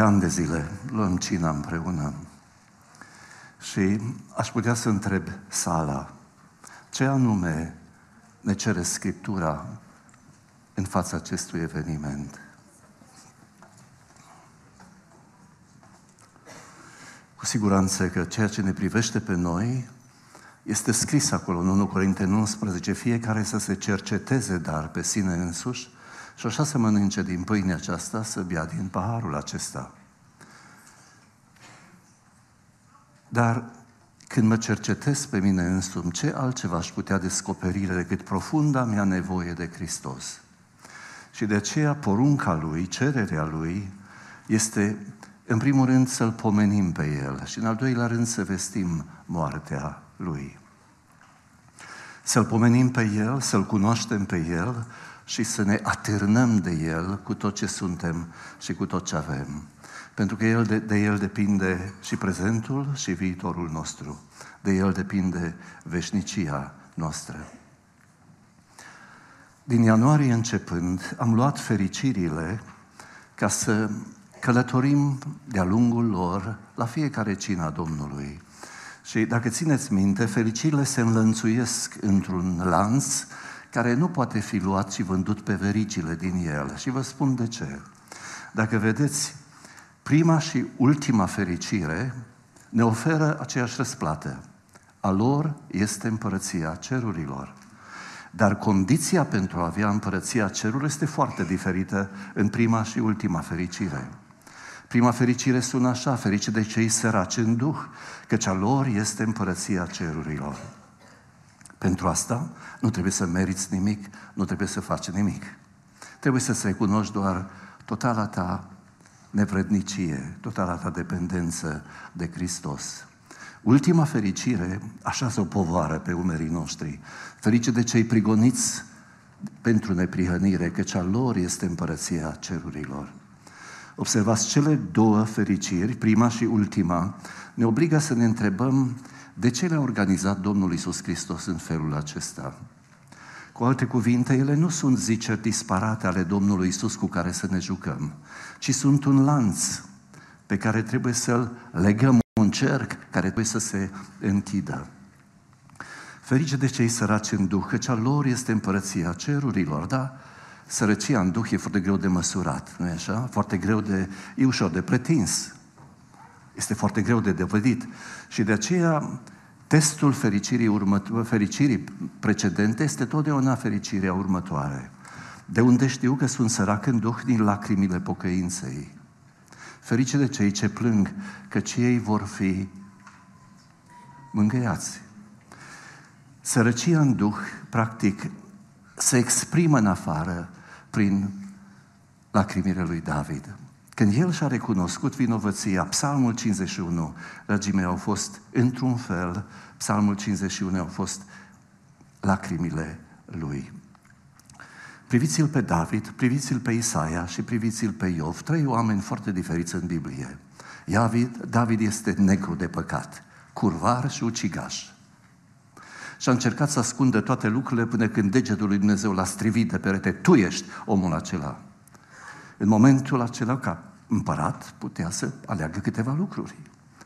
ani de zile luăm cina împreună și aș putea să întreb sala, ce anume ne cere Scriptura în fața acestui eveniment? Cu siguranță că ceea ce ne privește pe noi este scris acolo în 1 Corinteni 11, fiecare să se cerceteze dar pe sine însuși și așa să mănânce din pâinea aceasta, să bea din paharul acesta. Dar când mă cercetez pe mine însumi, ce altceva aș putea descoperi decât profunda mea nevoie de Hristos? Și de aceea porunca Lui, cererea Lui, este în primul rând să-L pomenim pe El și în al doilea rând să vestim moartea Lui. Să-L pomenim pe El, să-L cunoaștem pe El și să ne atârnăm de El cu tot ce suntem și cu tot ce avem. Pentru că el, de, de El depinde și prezentul și viitorul nostru. De El depinde veșnicia noastră. Din ianuarie începând, am luat fericirile ca să călătorim de-a lungul lor la fiecare cina Domnului. Și dacă țineți minte, fericirile se înlănțuiesc într-un lanț care nu poate fi luat și vândut pe verigile din el. Și vă spun de ce. Dacă vedeți, prima și ultima fericire ne oferă aceeași răsplată. A lor este împărăția cerurilor. Dar condiția pentru a avea împărăția cerurilor este foarte diferită în prima și ultima fericire. Prima fericire sună așa, ferice de cei săraci în duh, căci a lor este împărăția cerurilor. Pentru asta nu trebuie să meriți nimic, nu trebuie să faci nimic. Trebuie să-ți recunoști doar totala ta nevrednicie, totala ta dependență de Hristos. Ultima fericire așează o povară pe umerii noștri. Ferice de cei prigoniți pentru neprihănire, căci a lor este împărăția cerurilor. Observați, cele două fericiri, prima și ultima, ne obligă să ne întrebăm de ce le-a organizat Domnul Isus Hristos în felul acesta. Cu alte cuvinte, ele nu sunt ziceri disparate ale Domnului Isus cu care să ne jucăm, ci sunt un lanț pe care trebuie să-l legăm, un cerc care trebuie să se închidă. Ferice de cei săraci în Duh, că cea lor este împărăția cerurilor, da? Sărăcia în Duh e foarte greu de măsurat, nu e așa? Foarte greu de, e ușor de pretins. Este foarte greu de dovedit. Și de aceea, testul fericirii, următo- fericirii precedente este totdeauna fericirea următoare. De unde știu că sunt sărac în Duh din lacrimile pocăinței. Ferice de cei ce plâng, că ei vor fi mângâiați. Sărăcia în Duh, practic, se exprimă în afară prin lacrimile lui David. Când el și-a recunoscut vinovăția, Psalmul 51, dragii mei, au fost, într-un fel, Psalmul 51 au fost lacrimile lui. Priviți-l pe David, priviți-l pe Isaia și priviți-l pe Iov, trei oameni foarte diferiți în Biblie. David, David este negru de păcat, curvar și ucigaș. Și a încercat să ascundă toate lucrurile până când degetul lui Dumnezeu l-a strivit de perete. Tu ești omul acela. În momentul acela, ca împărat, putea să aleagă câteva lucruri.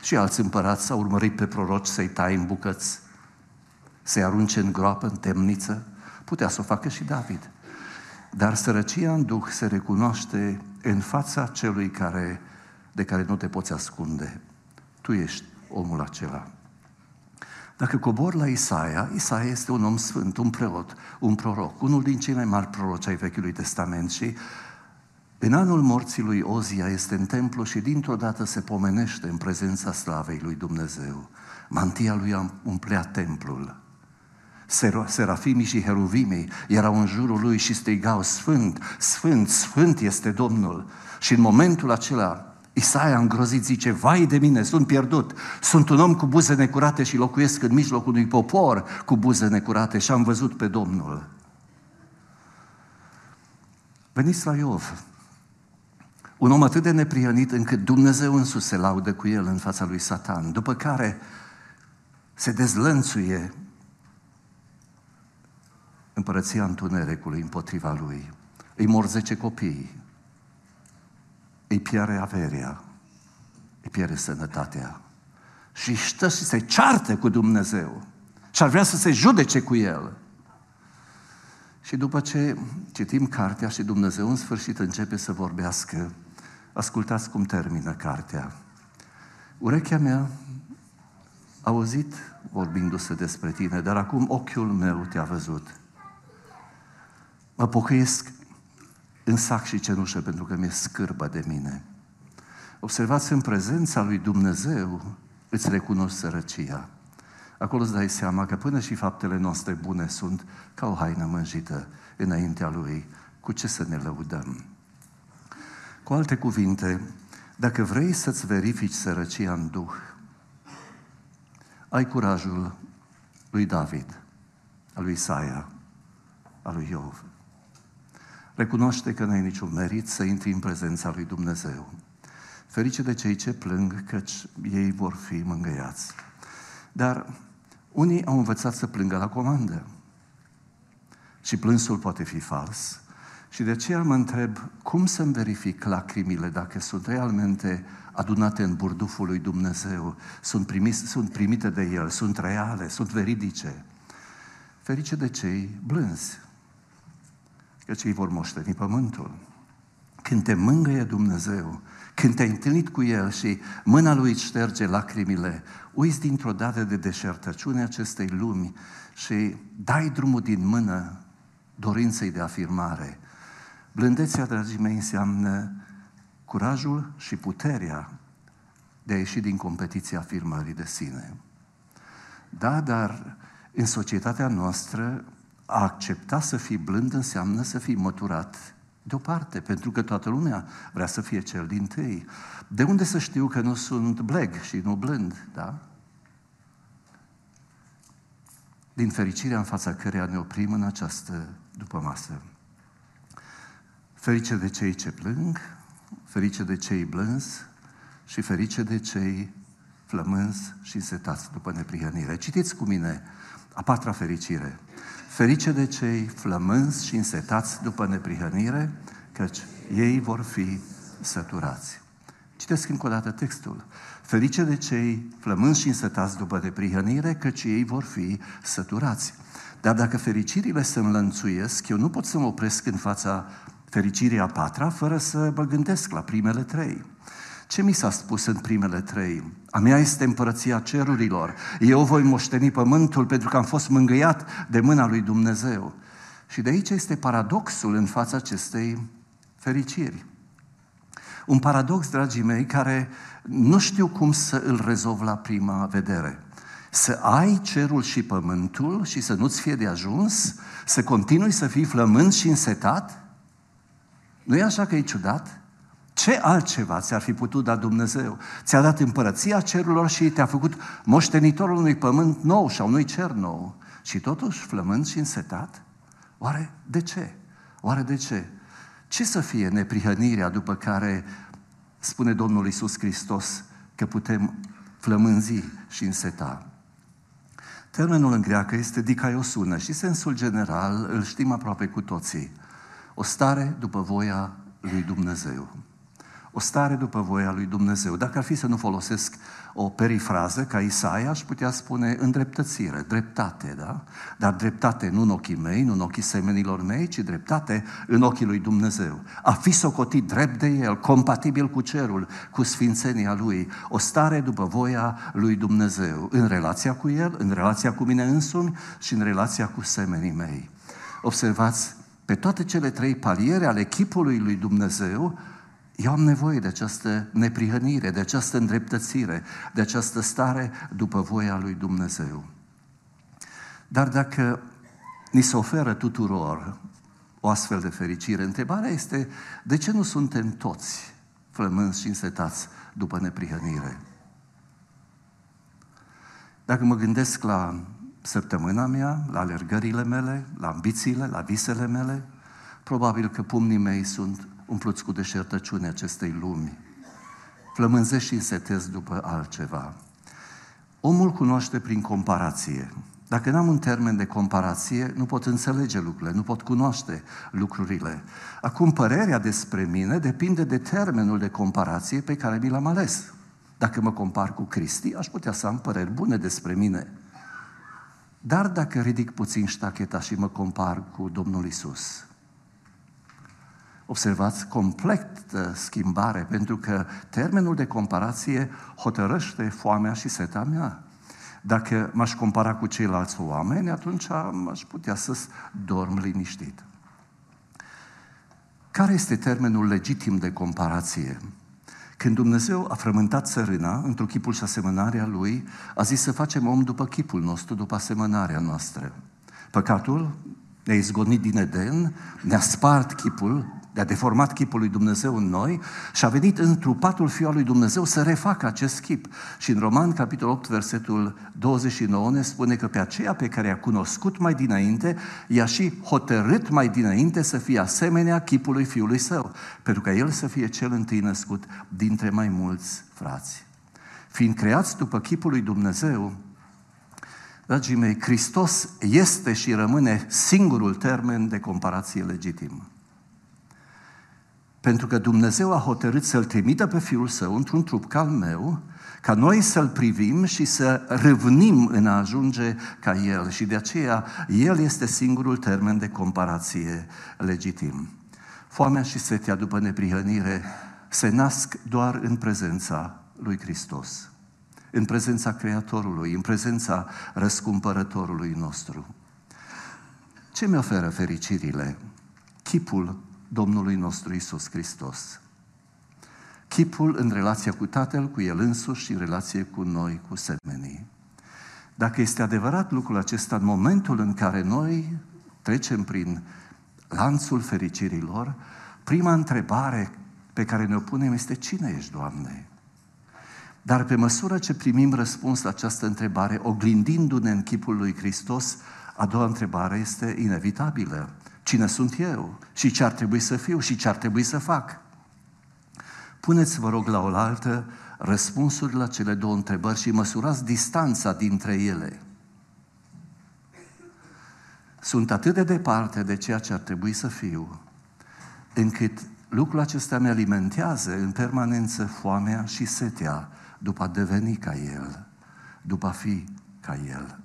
Și alți împărați s-au urmărit pe proroci să-i tai în bucăți, să-i arunce în groapă, în temniță. Putea să o facă și David. Dar sărăcia în Duh se recunoaște în fața celui care, de care nu te poți ascunde. Tu ești omul acela. Dacă cobor la Isaia, Isaia este un om sfânt, un preot, un proroc, unul din cei mai mari proroci ai Vechiului Testament și în anul morții lui Ozia este în templu și dintr-o dată se pomenește în prezența slavei lui Dumnezeu. Mantia lui umplea templul. Serafimii și heruvimii erau în jurul lui și strigau, Sfânt, Sfânt, Sfânt este Domnul. Și în momentul acela, Isaia îngrozit zice, vai de mine, sunt pierdut, sunt un om cu buze necurate și locuiesc în mijlocul unui popor cu buze necurate și am văzut pe Domnul. Veniți la Iov, un om atât de neprihănit încât Dumnezeu însuși se laudă cu el în fața lui Satan, după care se dezlănțuie împărăția întunericului împotriva lui. Îi mor zece copii. îi pierde averia, îi pierde sănătatea. Și stă și se ceartă cu Dumnezeu. Și ar vrea să se judece cu El. Și după ce citim cartea și Dumnezeu în sfârșit începe să vorbească, ascultați cum termină cartea. Urechea mea a auzit vorbindu-se despre tine, dar acum ochiul meu te-a văzut. Mă pocăiesc în sac și cenușă pentru că mi-e scârbă de mine. Observați în prezența lui Dumnezeu, îți recunoști sărăcia. Acolo îți dai seama că până și faptele noastre bune sunt ca o haină mânjită înaintea Lui. Cu ce să ne lăudăm? Cu alte cuvinte, dacă vrei să-ți verifici sărăcia în Duh, ai curajul lui David, al lui Isaia, al lui Iov. Recunoaște că n-ai niciun merit să intri în prezența lui Dumnezeu. Ferice de cei ce plâng, căci ei vor fi mângăiați. Dar unii au învățat să plângă la comandă. Și plânsul poate fi fals. Și de aceea mă întreb, cum să-mi verific lacrimile dacă sunt realmente adunate în burduful lui Dumnezeu, sunt, primis, sunt primite de El, sunt reale, sunt veridice. Ferice de cei blânzi, că cei vor moșteni pământul. Când te mângâie Dumnezeu, când te-ai întâlnit cu El și mâna Lui îți șterge lacrimile, uiți dintr-o dată de deșertăciune acestei lumi și dai drumul din mână dorinței de afirmare. Blândețea, dragii mei, înseamnă curajul și puterea de a ieși din competiția afirmării de sine. Da, dar în societatea noastră a accepta să fii blând înseamnă să fii măturat deoparte, pentru că toată lumea vrea să fie cel din tâi. De unde să știu că nu sunt bleg și nu blând, da? Din fericirea în fața căreia ne oprim în această după masă. Ferice de cei ce plâng, ferice de cei blânzi și ferice de cei flămânzi și setați după neprihănire. Citiți cu mine a patra fericire. Ferice de cei flămânzi și însetați după neprihănire, căci ei vor fi săturați. Citesc încă o dată textul. Ferice de cei flămânzi și însetați după neprihănire, căci ei vor fi săturați. Dar dacă fericirile se înlănțuiesc, eu nu pot să mă opresc în fața fericirii a patra fără să mă gândesc la primele trei. Ce mi s-a spus în primele trei? A mea este împărăția cerurilor. Eu voi moșteni pământul pentru că am fost mângâiat de mâna lui Dumnezeu. Și de aici este paradoxul în fața acestei fericiri. Un paradox, dragii mei, care nu știu cum să îl rezolv la prima vedere. Să ai cerul și pământul și să nu-ți fie de ajuns, să continui să fii flământ și însetat? Nu e așa că e ciudat? Ce altceva ți-ar fi putut da Dumnezeu? Ți-a dat împărăția cerurilor și te-a făcut moștenitorul unui pământ nou și a unui cer nou. Și totuși flămând și însetat? Oare de ce? Oare de ce? Ce să fie neprihănirea după care spune Domnul Isus Hristos că putem flămânzi și înseta? Termenul în greacă este dicaiosuna și sensul general îl știm aproape cu toții. O stare după voia lui Dumnezeu o stare după voia lui Dumnezeu. Dacă ar fi să nu folosesc o perifrază ca Isaia, aș putea spune îndreptățire, dreptate, da? Dar dreptate nu în ochii mei, nu în ochii semenilor mei, ci dreptate în ochii lui Dumnezeu. A fi socotit drept de El, compatibil cu cerul, cu sfințenia Lui, o stare după voia lui Dumnezeu, în relația cu El, în relația cu mine însumi și în relația cu semenii mei. Observați, pe toate cele trei paliere ale chipului lui Dumnezeu, eu am nevoie de această neprihănire, de această îndreptățire, de această stare după voia lui Dumnezeu. Dar dacă ni se oferă tuturor o astfel de fericire, întrebarea este de ce nu suntem toți flămânzi și însetați după neprihănire? Dacă mă gândesc la săptămâna mea, la alergările mele, la ambițiile, la visele mele, probabil că pumnii mei sunt umpluți cu deșertăciune acestei lumi. Flămânzești și însetez după altceva. Omul cunoaște prin comparație. Dacă n-am un termen de comparație, nu pot înțelege lucrurile, nu pot cunoaște lucrurile. Acum, părerea despre mine depinde de termenul de comparație pe care mi l-am ales. Dacă mă compar cu Cristi, aș putea să am păreri bune despre mine. Dar dacă ridic puțin ștacheta și mă compar cu Domnul Isus, observați, complet schimbare, pentru că termenul de comparație hotărăște foamea și seta mea. Dacă m-aș compara cu ceilalți oameni, atunci aș putea să dorm liniștit. Care este termenul legitim de comparație? Când Dumnezeu a frământat țărâna într-un chipul și asemănarea Lui, a zis să facem om după chipul nostru, după asemănarea noastră. Păcatul ne-a izgonit din Eden, ne-a spart chipul, de-a deformat chipul lui Dumnezeu în noi și a venit în trupatul Fiul lui Dumnezeu să refacă acest chip. Și în Roman, capitolul 8, versetul 29, ne spune că pe aceea pe care i-a cunoscut mai dinainte, i-a și hotărât mai dinainte să fie asemenea chipului Fiului Său, pentru ca El să fie cel întâi născut dintre mai mulți frați. Fiind creați după chipul lui Dumnezeu, Dragii mei, Hristos este și rămâne singurul termen de comparație legitimă. Pentru că Dumnezeu a hotărât să-L trimită pe Fiul Său într-un trup ca al meu, ca noi să-L privim și să râvnim în a ajunge ca El. Și de aceea El este singurul termen de comparație legitim. Foamea și setea după neprihănire se nasc doar în prezența lui Hristos, în prezența Creatorului, în prezența răscumpărătorului nostru. Ce mi oferă fericirile? Chipul Domnului nostru Isus Hristos. Chipul în relația cu Tatăl, cu El însuși și în relație cu noi, cu semenii. Dacă este adevărat lucrul acesta în momentul în care noi trecem prin lanțul fericirilor, prima întrebare pe care ne-o punem este cine ești, Doamne? Dar pe măsură ce primim răspuns la această întrebare, oglindindu-ne în chipul lui Hristos, a doua întrebare este inevitabilă. Cine sunt eu? Și ce ar trebui să fiu? Și ce ar trebui să fac? Puneți, vă rog, la oaltă răspunsuri la cele două întrebări și măsurați distanța dintre ele. Sunt atât de departe de ceea ce ar trebui să fiu, încât lucrul acesta mi alimentează în permanență foamea și setea după a deveni ca El, după a fi ca El.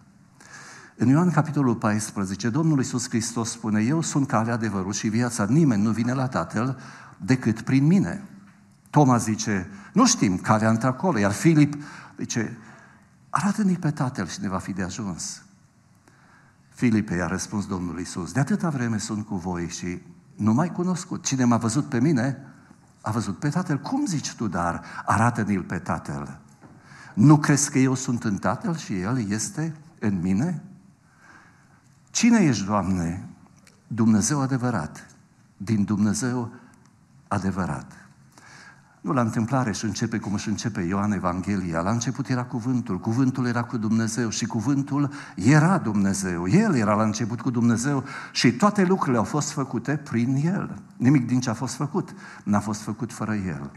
În Ioan capitolul 14, Domnul Iisus Hristos spune, Eu sunt calea, adevărul și viața, nimeni nu vine la Tatăl decât prin mine. Toma zice, nu știm calea într-acolo, iar Filip zice, arată-ne pe Tatăl și ne va fi de ajuns. Filipe i-a răspuns Domnul Iisus, de atâta vreme sunt cu voi și nu mai cunoscut. Cine m-a văzut pe mine, a văzut pe Tatăl. Cum zici tu, dar arată-ne-l pe Tatăl? Nu crezi că eu sunt în Tatăl și El este în mine? Cine ești, Doamne? Dumnezeu adevărat. Din Dumnezeu adevărat. Nu la întâmplare și începe cum își începe Ioan Evanghelia. La început era cuvântul, cuvântul era cu Dumnezeu și cuvântul era Dumnezeu. El era la început cu Dumnezeu și toate lucrurile au fost făcute prin El. Nimic din ce a fost făcut n-a fost făcut fără El.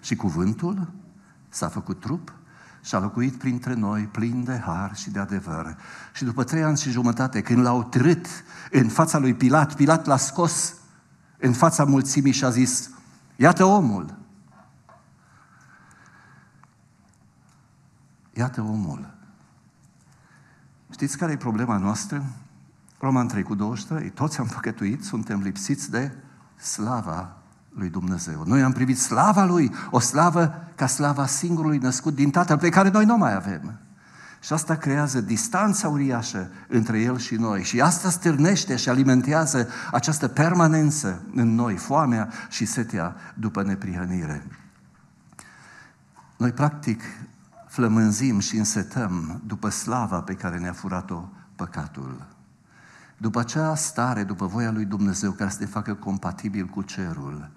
Și cuvântul s-a făcut trup și a locuit printre noi plin de har și de adevăr. Și după trei ani și jumătate, când l-au trât în fața lui Pilat, Pilat l-a scos în fața mulțimii și a zis, iată omul. Iată omul. Știți care e problema noastră? Roman 3 cu 23, toți am păcătuit, suntem lipsiți de slava lui Dumnezeu. Noi am privit slava Lui, o slavă ca slava singurului născut din Tatăl, pe care noi nu mai avem. Și asta creează distanța uriașă între El și noi. Și asta stârnește și alimentează această permanență în noi, foamea și setea după neprihănire. Noi, practic, flămânzim și însetăm după slava pe care ne-a furat-o păcatul. După acea stare, după voia lui Dumnezeu, care să te facă compatibil cu cerul,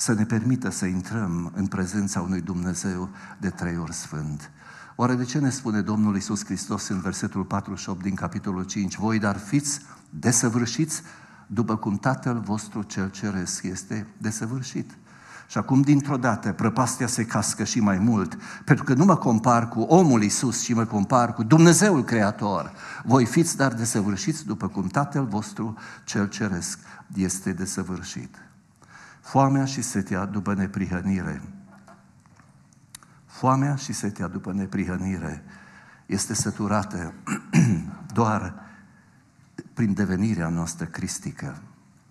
să ne permită să intrăm în prezența unui Dumnezeu de trei ori sfânt. Oare de ce ne spune Domnul Isus Hristos în versetul 48 din capitolul 5? Voi dar fiți desăvârșiți după cum Tatăl vostru cel ceresc este desăvârșit. Și acum, dintr-o dată, prăpastia se cască și mai mult, pentru că nu mă compar cu omul Iisus, ci mă compar cu Dumnezeul Creator. Voi fiți dar desăvârșiți după cum Tatăl vostru, cel ceresc, este desăvârșit. Foamea și setea după neprihănire. Foamea și setea după neprihănire este săturată doar prin devenirea noastră cristică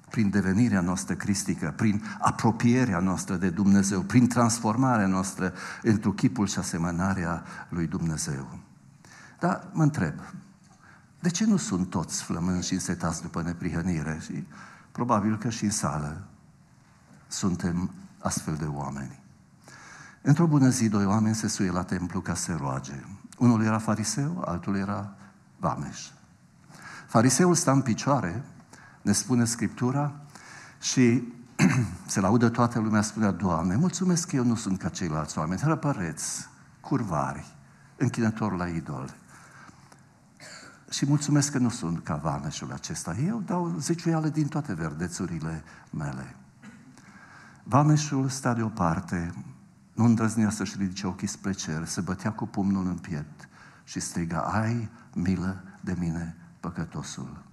prin devenirea noastră cristică, prin apropierea noastră de Dumnezeu, prin transformarea noastră într-un chipul și asemănarea lui Dumnezeu. Dar mă întreb, de ce nu sunt toți flămânzi și însetați după neprihănire? Și probabil că și în sală suntem astfel de oameni. Într-o bună zi, doi oameni se suie la templu ca să roage. Unul era fariseu, altul era vameș. Fariseul sta în picioare ne spune Scriptura, și se laudă toată lumea, spunea, Doamne, mulțumesc că eu nu sunt ca ceilalți oameni, răpăreți, curvari, închinători la idol. Și mulțumesc că nu sunt ca vameșul acesta. Eu dau zeciuială din toate verdețurile mele. Vameșul sta deoparte, nu îndrăznea să-și ridice ochii spre cer, se bătea cu pumnul în piept și striga, ai milă de mine, păcătosul.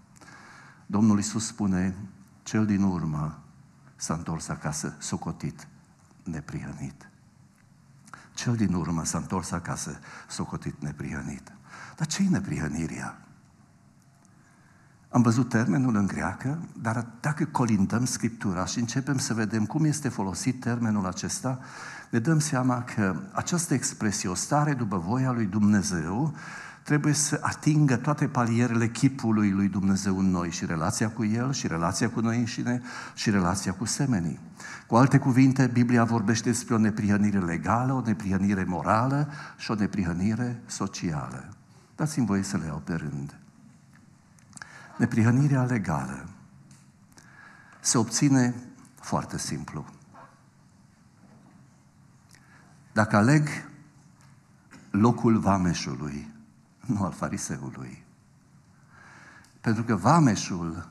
Domnul Iisus spune, cel din urmă s-a întors acasă socotit, neprihănit. Cel din urmă s-a întors acasă socotit, neprihănit. Dar ce-i neprihănirea? Am văzut termenul în greacă, dar dacă colindăm Scriptura și începem să vedem cum este folosit termenul acesta, ne dăm seama că această expresie, o stare după voia lui Dumnezeu, trebuie să atingă toate palierele chipului lui Dumnezeu în noi și relația cu El, și relația cu noi înșine, și relația cu semenii. Cu alte cuvinte, Biblia vorbește despre o neprihănire legală, o neprihănire morală și o neprihănire socială. Dați-mi voie să le iau pe rând. Neprihănirea legală se obține foarte simplu. Dacă aleg locul vameșului, nu al fariseului. Pentru că vameșul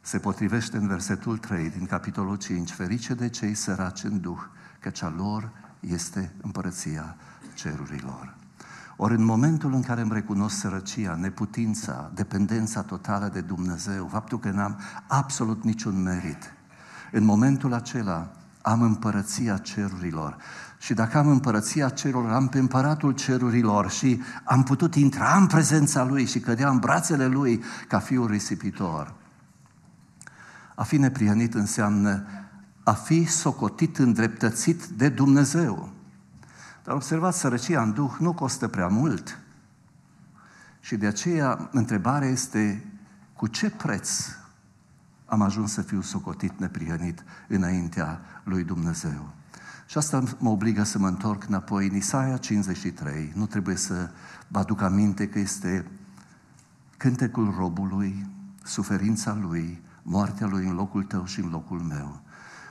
se potrivește în versetul 3 din capitolul 5, ferice de cei săraci în duh, căci a lor este împărăția cerurilor. Ori în momentul în care îmi recunosc sărăcia, neputința, dependența totală de Dumnezeu, faptul că n-am absolut niciun merit, în momentul acela am împărăția cerurilor. Și dacă am împărăția cerurilor, am pe împăratul cerurilor și am putut intra în prezența lui și cădea în brațele lui ca fiul risipitor. A fi neprihănit înseamnă a fi socotit îndreptățit de Dumnezeu. Dar observați, sărăcia în Duh nu costă prea mult. Și de aceea întrebarea este cu ce preț am ajuns să fiu socotit neprihănit înaintea lui Dumnezeu. Și asta mă obligă să mă întorc înapoi în Isaia 53. Nu trebuie să vă aduc aminte că este cântecul robului, suferința lui, moartea lui în locul tău și în locul meu.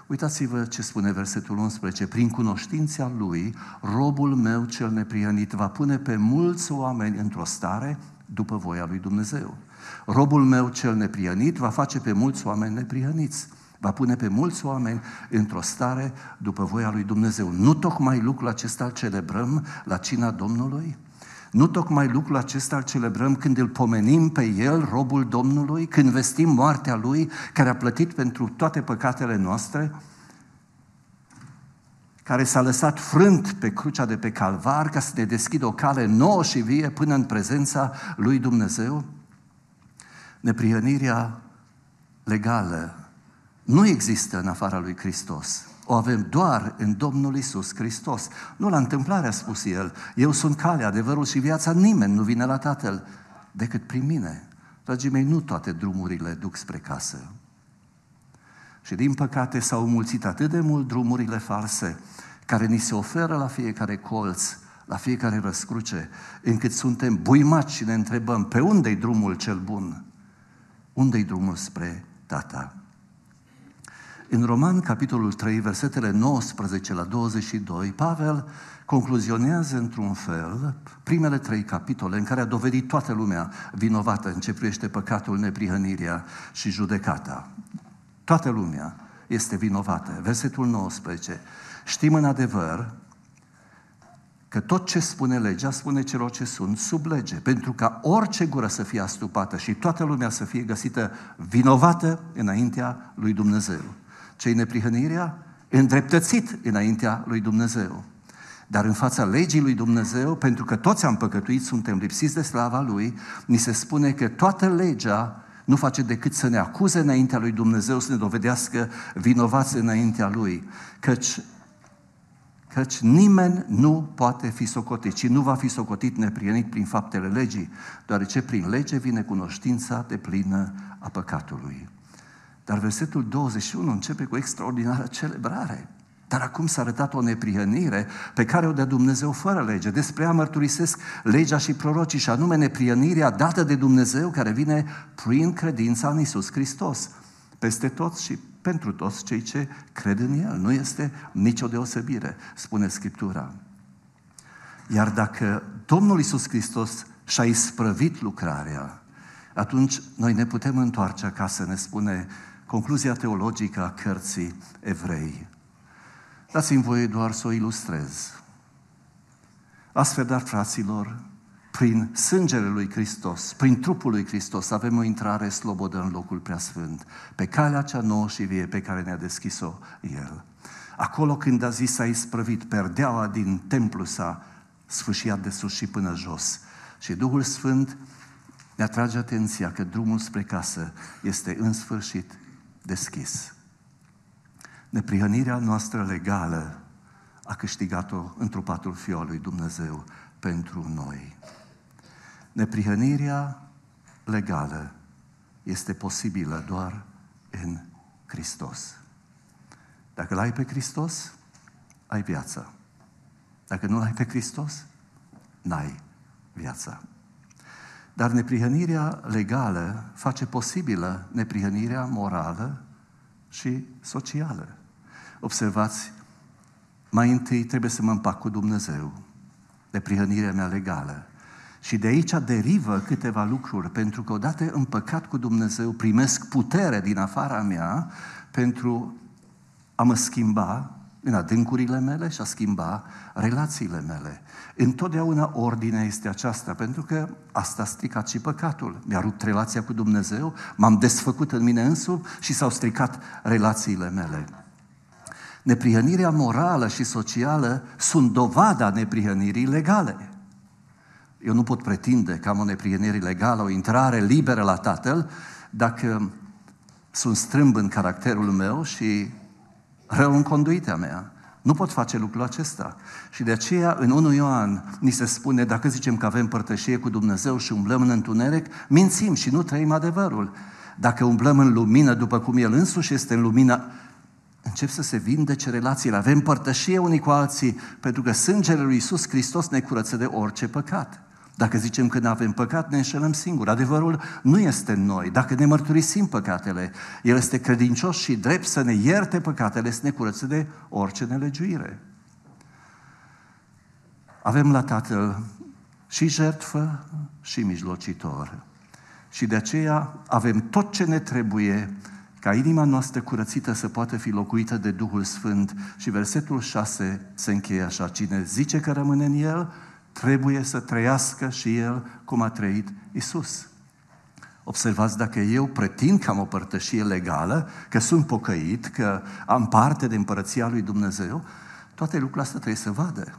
Uitați-vă ce spune versetul 11. Prin cunoștința lui, robul meu cel neprihănit va pune pe mulți oameni într-o stare după voia lui Dumnezeu. Robul meu cel neprihănit va face pe mulți oameni neprihăniți. Va pune pe mulți oameni într-o stare după voia lui Dumnezeu. Nu tocmai lucrul acesta îl celebrăm la cina Domnului? Nu tocmai lucrul acesta îl celebrăm când îl pomenim pe El, robul Domnului, când vestim moartea Lui, care a plătit pentru toate păcatele noastre, care s-a lăsat frânt pe crucea de pe calvar ca să ne deschidă o cale nouă și vie până în prezența lui Dumnezeu? Neprihănirea legală nu există în afara lui Hristos. O avem doar în Domnul Isus Hristos. Nu la întâmplare a spus El, eu sunt calea, adevărul și viața, nimeni nu vine la Tatăl decât prin mine. Dragii mei, nu toate drumurile duc spre casă. Și din păcate s-au mulțit atât de mult drumurile false care ni se oferă la fiecare colț, la fiecare răscruce, încât suntem buimați și ne întrebăm pe unde-i drumul cel bun? Unde-i drumul spre Tata? În Roman, capitolul 3, versetele 19 la 22, Pavel concluzionează într-un fel primele trei capitole în care a dovedit toată lumea vinovată în ce privește păcatul, neprihănirea și judecata. Toată lumea este vinovată. Versetul 19. Știm în adevăr că tot ce spune legea spune celor ce sunt sub lege, pentru ca orice gură să fie astupată și toată lumea să fie găsită vinovată înaintea lui Dumnezeu. Ce-i neprihănirea? Îndreptățit înaintea lui Dumnezeu. Dar în fața legii lui Dumnezeu, pentru că toți am păcătuit, suntem lipsiți de slava Lui, ni se spune că toată legea nu face decât să ne acuze înaintea lui Dumnezeu, să ne dovedească vinovați înaintea Lui. Căci căci nimeni nu poate fi socotit, ci nu va fi socotit neprienit prin faptele legii, deoarece prin lege vine cunoștința de plină a păcatului. Dar versetul 21 începe cu extraordinară celebrare. Dar acum s-a arătat o neprihănire pe care o dă Dumnezeu fără lege. Despre ea mărturisesc legea și prorocii, și anume neprihănirea dată de Dumnezeu care vine prin credința în Isus Hristos. Peste toți și pentru toți cei ce cred în El. Nu este nicio deosebire, spune Scriptura. Iar dacă Domnul Isus Hristos și-a isprăvit lucrarea, atunci noi ne putem întoarce acasă, ne spune concluzia teologică a cărții evrei. Dați-mi voie doar să o ilustrez. Astfel, dar, fraților, prin sângele lui Hristos, prin trupul lui Hristos, avem o intrare slobodă în locul preasfânt, pe calea cea nouă și vie pe care ne-a deschis-o El. Acolo când a zis a isprăvit, perdeaua din templu s-a sfâșiat de sus și până jos. Și Duhul Sfânt ne atrage atenția că drumul spre casă este în sfârșit deschis. Neprihănirea noastră legală a câștigat-o întrupatul Fiului Dumnezeu pentru noi. Neprihănirea legală este posibilă doar în Hristos. Dacă l-ai pe Hristos, ai viața. Dacă nu l-ai pe Hristos, n-ai viața. Dar neprihănirea legală face posibilă neprihănirea morală și socială. Observați, mai întâi trebuie să mă împac cu Dumnezeu, neprihănirea mea legală. Și de aici derivă câteva lucruri, pentru că odată împăcat cu Dumnezeu primesc putere din afara mea pentru a mă schimba în adâncurile mele și a schimba relațiile mele. Întotdeauna ordinea este aceasta, pentru că asta a stricat și păcatul. Mi-a rupt relația cu Dumnezeu, m-am desfăcut în mine însumi și s-au stricat relațiile mele. Neprihănirea morală și socială sunt dovada neprihănirii legale. Eu nu pot pretinde că am o neprihănire legală, o intrare liberă la Tatăl, dacă sunt strâmb în caracterul meu și rău în conduitea mea. Nu pot face lucrul acesta. Și de aceea, în 1 Ioan, ni se spune, dacă zicem că avem părtășie cu Dumnezeu și umblăm în întuneric, mințim și nu trăim adevărul. Dacă umblăm în lumină după cum El însuși este în lumină, încep să se vindece relațiile. Avem părtășie unii cu alții, pentru că sângele lui Iisus Hristos ne curăță de orice păcat. Dacă zicem că nu avem păcat, ne înșelăm singuri. Adevărul nu este în noi. Dacă ne mărturisim păcatele, El este credincios și drept să ne ierte păcatele, să ne curățe de orice nelegiuire. Avem la Tatăl și jertfă și mijlocitor. Și de aceea avem tot ce ne trebuie ca inima noastră curățită să poată fi locuită de Duhul Sfânt. Și versetul 6 se încheie așa, cine zice că rămâne în El, trebuie să trăiască și El cum a trăit Isus. Observați, dacă eu pretind că am o părtășie legală, că sunt pocăit, că am parte de împărăția lui Dumnezeu, toate lucrurile astea trebuie să vadă.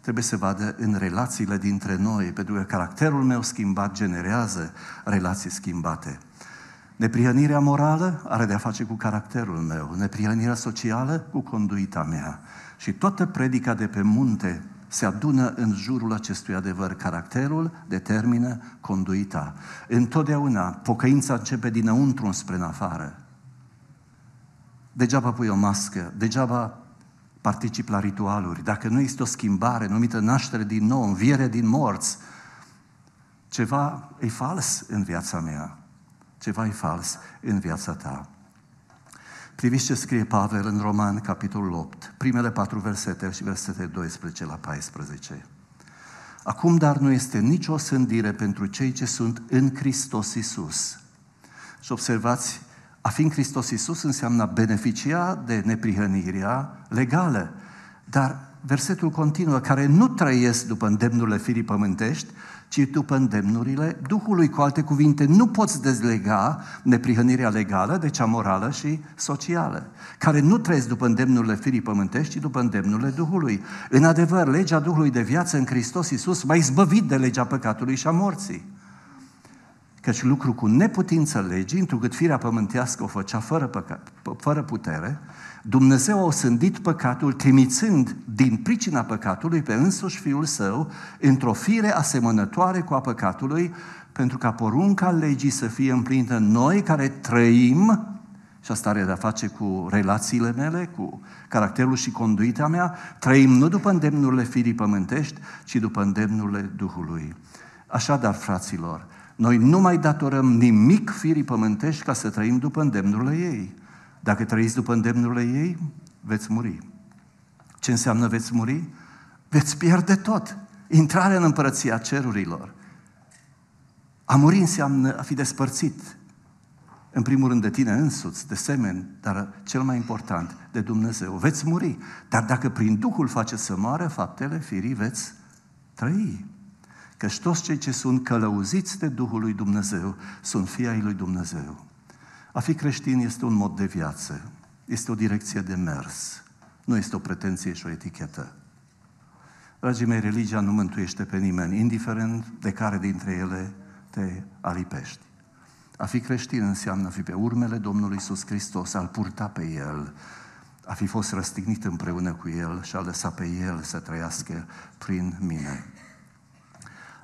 Trebuie să vadă în relațiile dintre noi, pentru că caracterul meu schimbat generează relații schimbate. Neprihănirea morală are de-a face cu caracterul meu, neprihănirea socială cu conduita mea. Și toată predica de pe munte se adună în jurul acestui adevăr. Caracterul determină conduita. Întotdeauna pocăința începe dinăuntru spre în afară. Degeaba pui o mască, degeaba participi la ritualuri. Dacă nu este o schimbare numită naștere din nou, înviere din morți, ceva e fals în viața mea. Ceva e fals în viața ta. Priviți ce scrie Pavel în Roman, capitolul 8, primele patru versete și versete 12 la 14. Acum, dar, nu este nicio sândire pentru cei ce sunt în Hristos Isus. Și observați, A fi în Hristos Iisus înseamnă a beneficia de neprihănirea legală. Dar versetul continuă, care nu trăiesc după îndemnurile firii pământești, ci după îndemnurile Duhului. Cu alte cuvinte, nu poți dezlega neprihănirea legală de cea morală și socială, care nu trăiesc după îndemnurile firii pământești, ci după îndemnurile Duhului. În adevăr, legea Duhului de viață în Hristos Iisus m-a izbăvit de legea păcatului și a morții. Căci lucru cu neputință legii, întrucât firea pământească o făcea fără, păcat, fără putere, Dumnezeu a osândit păcatul trimițând din pricina păcatului pe însuși Fiul Său într-o fire asemănătoare cu a păcatului, pentru ca porunca legii să fie împlinită noi care trăim, și asta are de-a face cu relațiile mele, cu caracterul și conduita mea, trăim nu după îndemnurile firii pământești, ci după îndemnurile Duhului. Așadar, fraților, noi nu mai datorăm nimic firii pământești ca să trăim după îndemnurile ei. Dacă trăiți după îndemnurile ei, veți muri. Ce înseamnă veți muri? Veți pierde tot. Intrarea în împărăția cerurilor. A muri înseamnă a fi despărțit. În primul rând de tine însuți, de semeni, dar cel mai important, de Dumnezeu. Veți muri. Dar dacă prin Duhul faceți să moară faptele firii, veți trăi. Căci toți cei ce sunt călăuziți de Duhul lui Dumnezeu sunt fii ai lui Dumnezeu. A fi creștin este un mod de viață, este o direcție de mers, nu este o pretenție și o etichetă. Dragii mei, religia nu mântuiește pe nimeni, indiferent de care dintre ele te alipești. A fi creștin înseamnă a fi pe urmele Domnului Iisus Hristos, a-L purta pe El, a fi fost răstignit împreună cu El și a lăsat pe El să trăiască prin mine.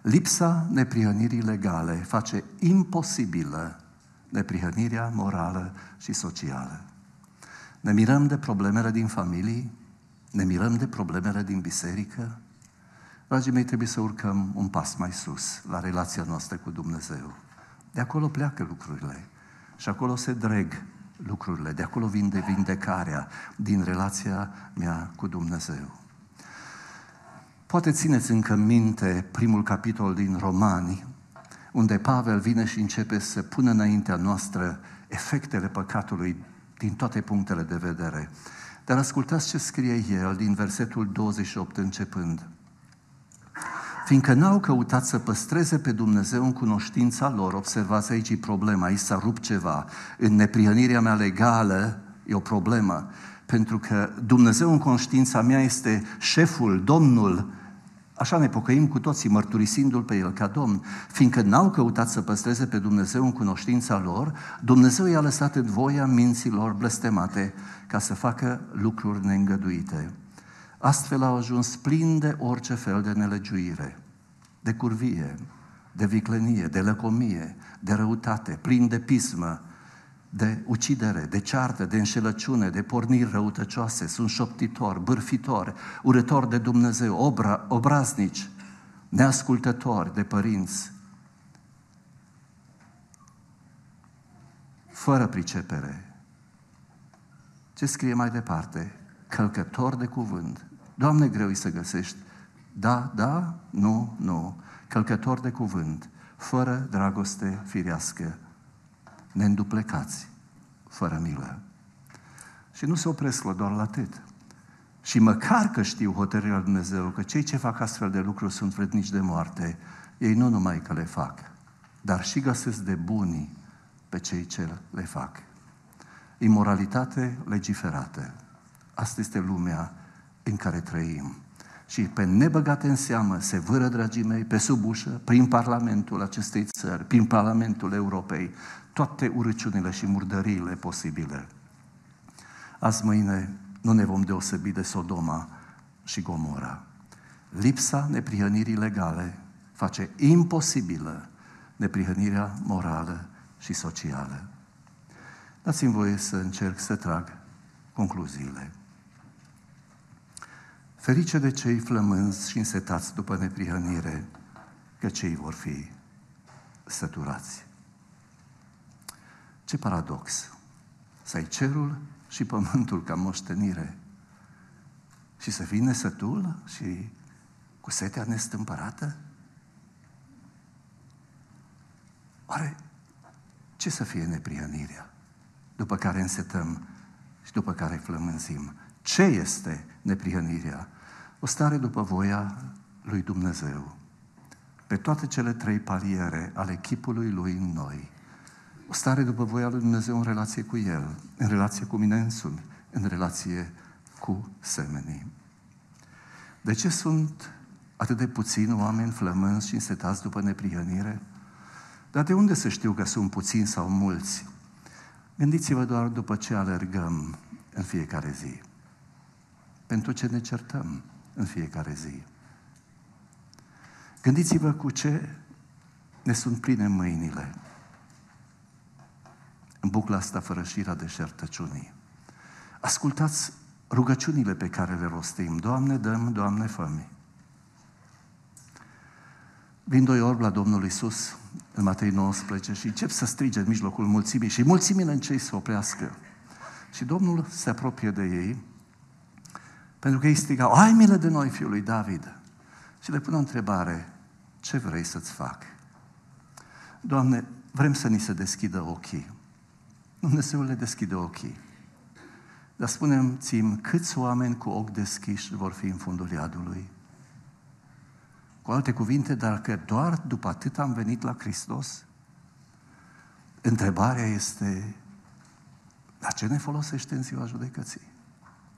Lipsa neprihănirii legale face imposibilă neprihănirea morală și socială. Ne mirăm de problemele din familii, ne mirăm de problemele din biserică. Dragii mei, trebuie să urcăm un pas mai sus la relația noastră cu Dumnezeu. De acolo pleacă lucrurile și acolo se dreg lucrurile, de acolo vine vindecarea din relația mea cu Dumnezeu. Poate țineți încă minte primul capitol din Romani, unde Pavel vine și începe să pună înaintea noastră efectele păcatului din toate punctele de vedere. Dar ascultați ce scrie el din versetul 28 începând. Fiindcă n-au căutat să păstreze pe Dumnezeu în cunoștința lor, observați aici problema, aici s-a rupt ceva, în neprihănirea mea legală e o problemă, pentru că Dumnezeu în conștiința mea este șeful, Domnul, Așa ne pocăim cu toții, mărturisindu-L pe El ca Domn. Fiindcă n-au căutat să păstreze pe Dumnezeu în cunoștința lor, Dumnezeu i-a lăsat în voia minților blestemate ca să facă lucruri neîngăduite. Astfel au ajuns plin de orice fel de nelegiuire, de curvie, de viclenie, de lăcomie, de răutate, plin de pismă, de ucidere, de ceartă, de înșelăciune, de porniri răutăcioase, sunt șoptitori, bârfitori, urători de Dumnezeu, obra, obraznici, neascultători de părinți, fără pricepere. Ce scrie mai departe? Călcător de cuvânt. Doamne, greu să găsești. Da, da, nu, nu. Călcător de cuvânt, fără dragoste firească neînduplecați, fără milă. Și nu se opresc la doar la atât. Și măcar că știu hotărârea lui Dumnezeu că cei ce fac astfel de lucruri sunt vrednici de moarte, ei nu numai că le fac, dar și găsesc de bunii pe cei ce le fac. Imoralitate legiferată. Asta este lumea în care trăim. Și pe nebăgate în seamă se vâră, dragii mei, pe sub ușă, prin Parlamentul acestei țări, prin Parlamentul Europei, toate urăciunile și murdăriile posibile. Azi mâine nu ne vom deosebi de Sodoma și Gomora. Lipsa neprihănirii legale face imposibilă neprihănirea morală și socială. Dați-mi voie să încerc să trag concluziile. Ferice de cei flămânzi și însetați după neprihănire, că cei vor fi săturați. Ce paradox! Să ai cerul și pământul ca moștenire și să fii nesătul și cu setea nestâmpărată? Oare ce să fie neprihănirea? după care însetăm și după care flămânzim. Ce este neprihănirea? O stare după voia lui Dumnezeu. Pe toate cele trei paliere ale chipului lui în noi. O stare după voia lui Dumnezeu în relație cu El, în relație cu mine însumi, în relație cu semenii. De ce sunt atât de puțini oameni flămânzi și însetați după neprihănire? Dar de unde să știu că sunt puțini sau mulți? Gândiți-vă doar după ce alergăm în fiecare zi. Pentru ce ne certăm în fiecare zi. Gândiți-vă cu ce ne sunt pline mâinile în bucla asta fără șira de șertăciunii. Ascultați rugăciunile pe care le rostim. Doamne, dăm, Doamne, fă Vin doi orbi la Domnul Isus în Matei 19 și încep să strige în mijlocul mulțimii și mulțimile în cei să oprească. Și Domnul se apropie de ei pentru că ei strigau, ai milă de noi, fiul lui David. Și le pun o întrebare, ce vrei să-ți fac? Doamne, vrem să ni se deschidă ochii. Dumnezeu le deschide ochii. Dar spunem, țim, câți oameni cu ochi deschiși vor fi în fundul iadului? Cu alte cuvinte, dacă doar după atât am venit la Hristos, întrebarea este, la ce ne folosește în ziua judecății?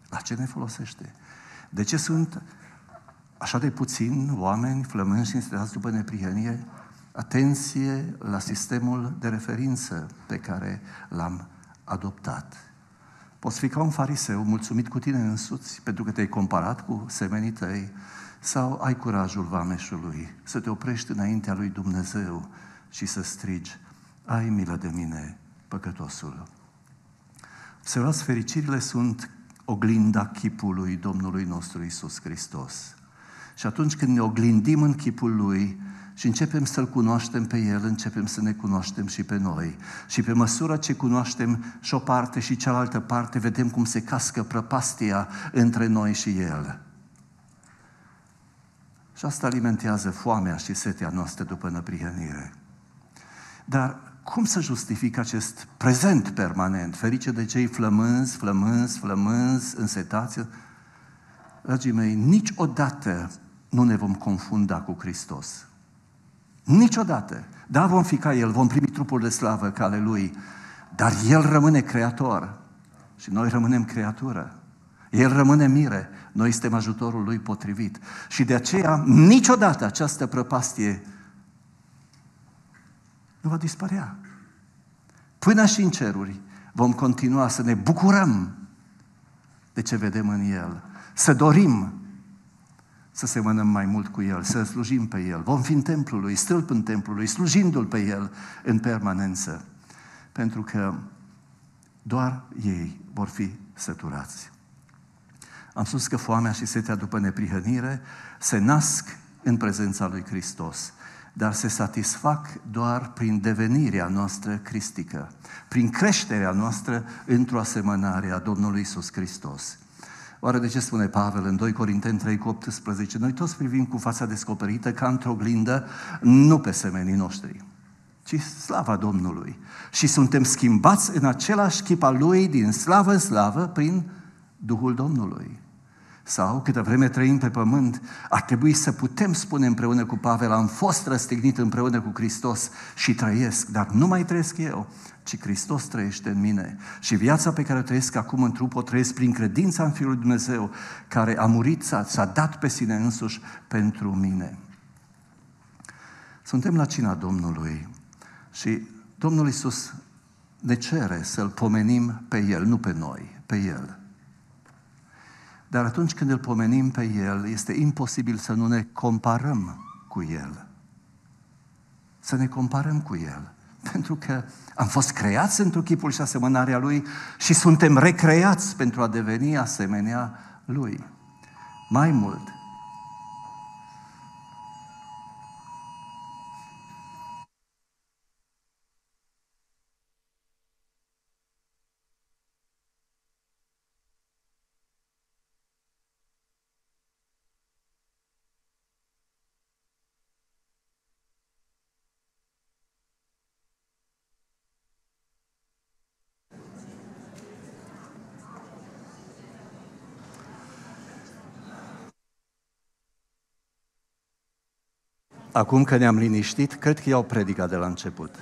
La ce ne folosește? De ce sunt așa de puțini oameni flămânzi și înstreați după neprihănie? Atenție la sistemul de referință pe care l-am adoptat. Poți fi ca un fariseu mulțumit cu tine însuți pentru că te-ai comparat cu semenii tăi sau ai curajul vameșului să te oprești înaintea lui Dumnezeu și să strigi, ai milă de mine, păcătosul. Observați, fericirile sunt oglinda chipului Domnului nostru Isus Hristos. Și atunci când ne oglindim în chipul Lui și începem să-L cunoaștem pe El, începem să ne cunoaștem și pe noi. Și pe măsură ce cunoaștem și o parte și cealaltă parte, vedem cum se cască prăpastia între noi și El. Și asta alimentează foamea și setea noastră după năprihănire. Dar cum să justific acest prezent permanent, ferice de cei flămânzi, flămânzi, flămânzi, însetați? Dragii mei, niciodată nu ne vom confunda cu Hristos. Niciodată. Da, vom fi ca El, vom primi trupul de slavă ca ale Lui, dar El rămâne creator și noi rămânem creatură. El rămâne mire, noi suntem ajutorul Lui potrivit. Și de aceea, niciodată această prăpastie nu va dispărea. Până și în ceruri vom continua să ne bucurăm de ce vedem în El, să dorim să semănăm mai mult cu El, să slujim pe El. Vom fi în templul Lui, stâlp în templul Lui, slujindu-L pe El în permanență. Pentru că doar ei vor fi săturați. Am spus că foamea și setea după neprihănire se nasc în prezența lui Hristos, dar se satisfac doar prin devenirea noastră cristică, prin creșterea noastră într-o asemănare a Domnului Isus Hristos. Oare de ce spune Pavel în 2 Corinteni 3 cu 18? Noi toți privim cu fața descoperită ca într-o glindă, nu pe semenii noștri, ci slava Domnului. Și suntem schimbați în același chip al Lui, din slavă în slavă, prin Duhul Domnului. Sau, câtă vreme trăim pe pământ, ar trebui să putem spune împreună cu Pavel, am fost răstignit împreună cu Hristos și trăiesc, dar nu mai trăiesc eu, ci Hristos trăiește în mine. Și viața pe care o trăiesc acum în trup, o trăiesc prin credința în Fiul Dumnezeu, care a murit, s-a, s-a dat pe sine însuși pentru mine. Suntem la cina Domnului și Domnul Isus ne cere să-L pomenim pe El, nu pe noi, pe El. Dar atunci când îl pomenim pe El, este imposibil să nu ne comparăm cu El. Să ne comparăm cu El. Pentru că am fost creați într-un chipul și asemănarea Lui și suntem recreați pentru a deveni asemenea Lui. Mai mult, Acum că ne-am liniștit, cred că iau predica de la început.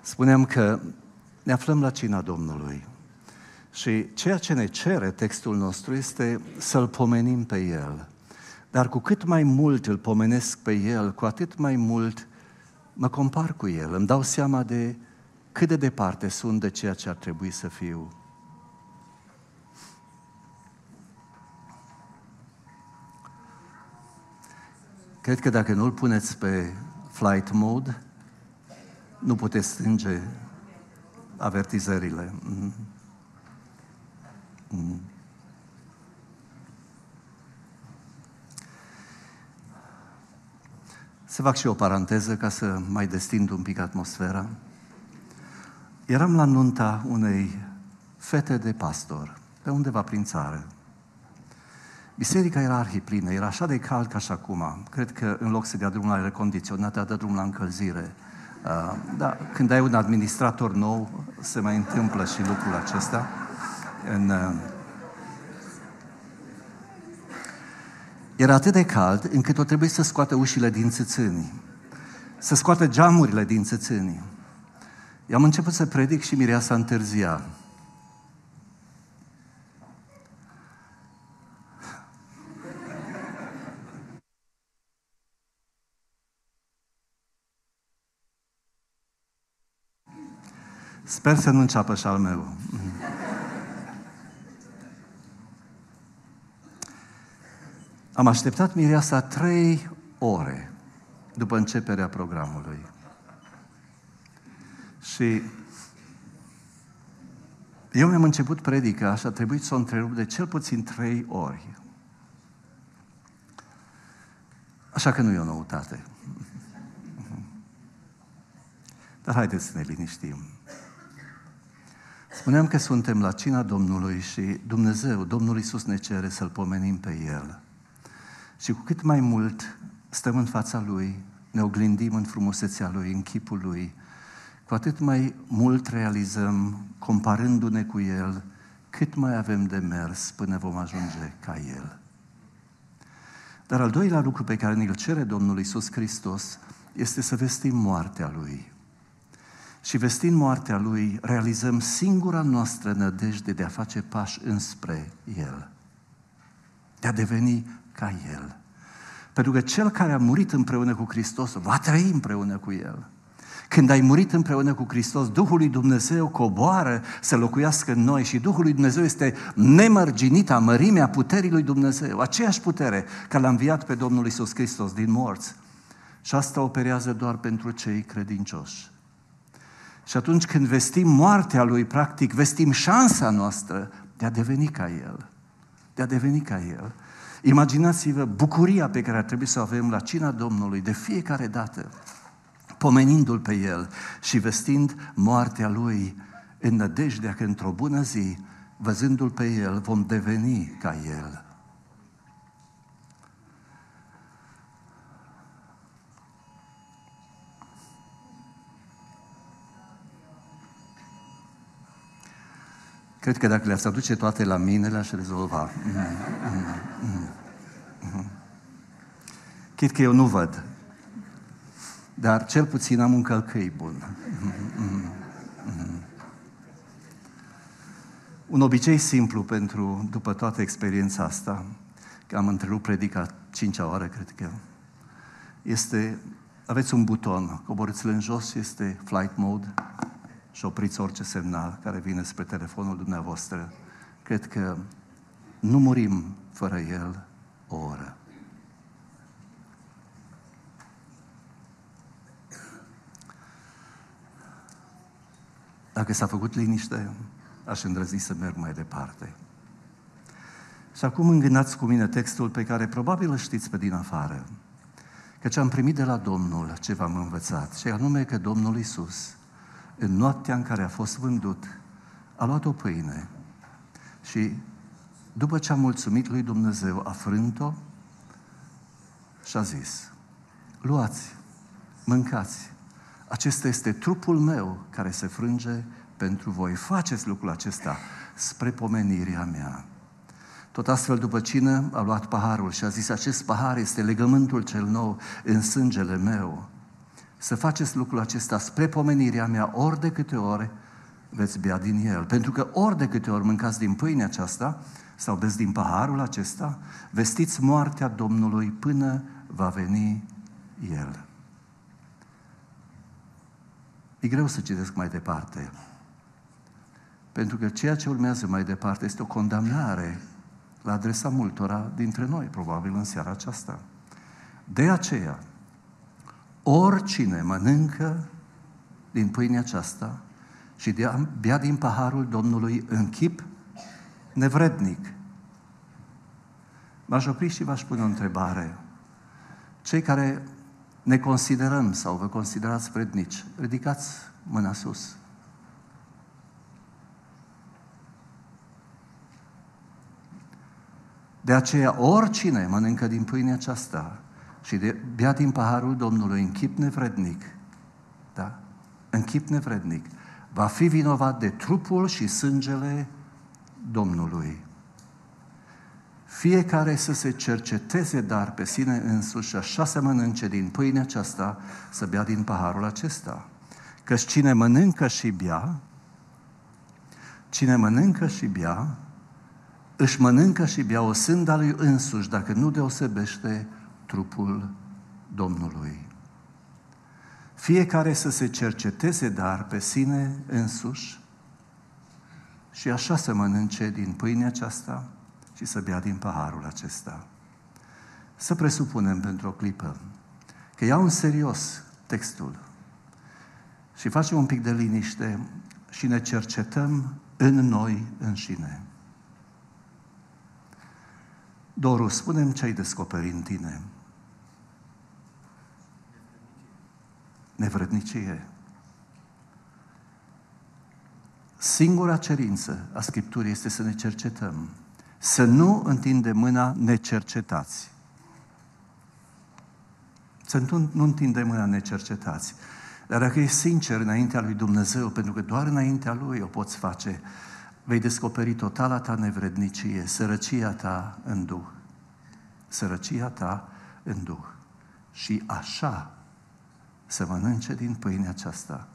Spuneam că ne aflăm la cina Domnului și ceea ce ne cere textul nostru este să-L pomenim pe El. Dar cu cât mai mult îl pomenesc pe El, cu atât mai mult mă compar cu El. Îmi dau seama de cât de departe sunt de ceea ce ar trebui să fiu. Cred că dacă nu-l puneți pe flight mode, nu puteți strânge avertizările. Mm. Mm. Să fac și o paranteză ca să mai destind un pic atmosfera. Eram la nunta unei fete de pastor, pe undeva prin țară. Biserica era arhiplină, era așa de cald ca și acum. Cred că în loc să dea drumul la aer condiționat, a dat drumul la încălzire. Uh, da, când ai un administrator nou, se mai întâmplă și lucrul acesta. În, uh, era atât de cald încât o trebuie să scoată ușile din țâțâni, să scoată geamurile din țâțâni. I-am început să predic și mireasa întârzia. Sper să nu înceapă și al meu. Am așteptat mireasa trei ore după începerea programului. Și eu mi-am început predica și a trebuit să o întrerup de cel puțin trei ori. Așa că nu e o noutate. Dar haideți să ne liniștim. Spuneam că suntem la cina Domnului și Dumnezeu, Domnul Iisus ne cere să-L pomenim pe El. Și cu cât mai mult stăm în fața Lui, ne oglindim în frumusețea Lui, în chipul Lui, cu atât mai mult realizăm, comparându-ne cu El, cât mai avem de mers până vom ajunge ca El. Dar al doilea lucru pe care ne-l cere Domnul Iisus Hristos este să vestim moartea Lui. Și vestind moartea Lui, realizăm singura noastră nădejde de a face pași înspre El. De a deveni ca El. Pentru că Cel care a murit împreună cu Hristos va trăi împreună cu El. Când ai murit împreună cu Hristos, Duhul lui Dumnezeu coboară să locuiască în noi și Duhul lui Dumnezeu este nemărginită mărimea puterii lui Dumnezeu. Aceeași putere care l-a înviat pe Domnul Isus Hristos din morți. Și asta operează doar pentru cei credincioși. Și atunci când vestim moartea lui, practic, vestim șansa noastră de a deveni ca el. De a deveni ca el. Imaginați-vă bucuria pe care ar trebui să o avem la cina Domnului de fiecare dată, pomenindu-L pe El și vestind moartea Lui în nădejdea că într-o bună zi, văzându-L pe El, vom deveni ca El. Cred că dacă le-ați aduce toate la mine, le-aș rezolva. Mm, mm, mm, mm. Chit că eu nu văd, dar cel puțin am un călcâi bun. Mm, mm, mm. Un obicei simplu pentru, după toată experiența asta, că am întrerupt predica cincea oară, cred că, este, aveți un buton, coborâți-l în jos, este flight mode, și opriți orice semnal care vine spre telefonul dumneavoastră. Cred că nu murim fără el o oră. Dacă s-a făcut liniște, aș îndrăzi să merg mai departe. Și acum îngânați cu mine textul pe care probabil îl știți pe din afară. Căci am primit de la Domnul ce v-am învățat, și anume că Domnul Isus, în noaptea în care a fost vândut, a luat o pâine și după ce a mulțumit lui Dumnezeu, a frânt-o și a zis, luați, mâncați, acesta este trupul meu care se frânge pentru voi. Faceți lucrul acesta spre pomenirea mea. Tot astfel, după cină, a luat paharul și a zis, acest pahar este legământul cel nou în sângele meu. Să faceți lucrul acesta spre pomenirea mea, ori de câte ori veți bea din el. Pentru că ori de câte ori mâncați din pâinea aceasta sau beți din paharul acesta, vestiți moartea Domnului până va veni El. E greu să citesc mai departe. Pentru că ceea ce urmează mai departe este o condamnare la adresa multora dintre noi, probabil în seara aceasta. De aceea, oricine mănâncă din pâinea aceasta și de bea din paharul Domnului în chip nevrednic. M-aș opri și v-aș pune o întrebare. Cei care ne considerăm sau vă considerați vrednici, ridicați mâna sus. De aceea, oricine mănâncă din pâinea aceasta și de, bea din paharul Domnului în chip nevrednic, da? În chip nevrednic, va fi vinovat de trupul și sângele Domnului. Fiecare să se cerceteze dar pe sine însuși și așa să mănânce din pâinea aceasta, să bea din paharul acesta. Căci cine mănâncă și bea, cine mănâncă și bea, își mănâncă și bea o sânda lui însuși, dacă nu deosebește trupul Domnului. Fiecare să se cerceteze dar pe sine însuși și așa să mănânce din pâinea aceasta și să bea din paharul acesta. Să presupunem pentru o clipă că iau în serios textul și facem un pic de liniște și ne cercetăm în noi înșine. Doru, spunem ce ai descoperit în tine. Nevrednicie. Singura cerință a Scripturii este să ne cercetăm. Să nu întinde mâna necercetați. Să nu, nu întinde mâna necercetați. Dar dacă ești sincer înaintea lui Dumnezeu, pentru că doar înaintea lui o poți face, vei descoperi totala ta nevrednicie, sărăcia ta în Duh. Sărăcia ta în Duh. Și așa să mănânce din pâinea aceasta,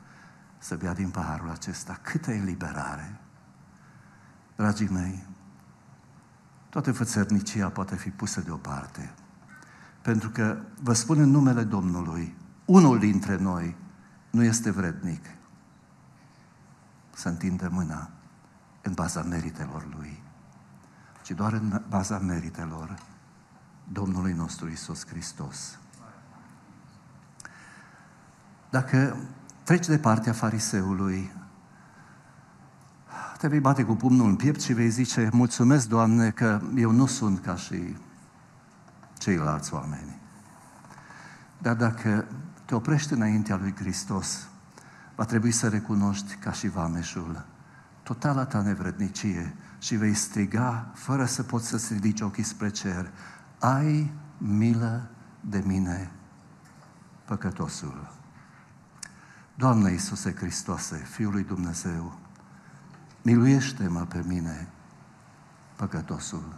să bea din paharul acesta. Câtă eliberare! Dragii mei, toată fățărnicia poate fi pusă deoparte. Pentru că, vă spun în numele Domnului, unul dintre noi nu este vrednic să întindă mâna în baza meritelor lui, ci doar în baza meritelor Domnului nostru Isus Hristos. Dacă treci de partea fariseului, te vei bate cu pumnul în piept și vei zice, mulțumesc, Doamne, că eu nu sunt ca și ceilalți oameni. Dar dacă te oprești înaintea lui Hristos, va trebui să recunoști ca și vameșul totala ta nevrednicie și vei striga, fără să poți să-ți ridici ochii spre cer, ai milă de mine, păcătosul. Doamne Iisuse Hristoase, Fiul lui Dumnezeu, miluiește-mă pe mine, păcătosul.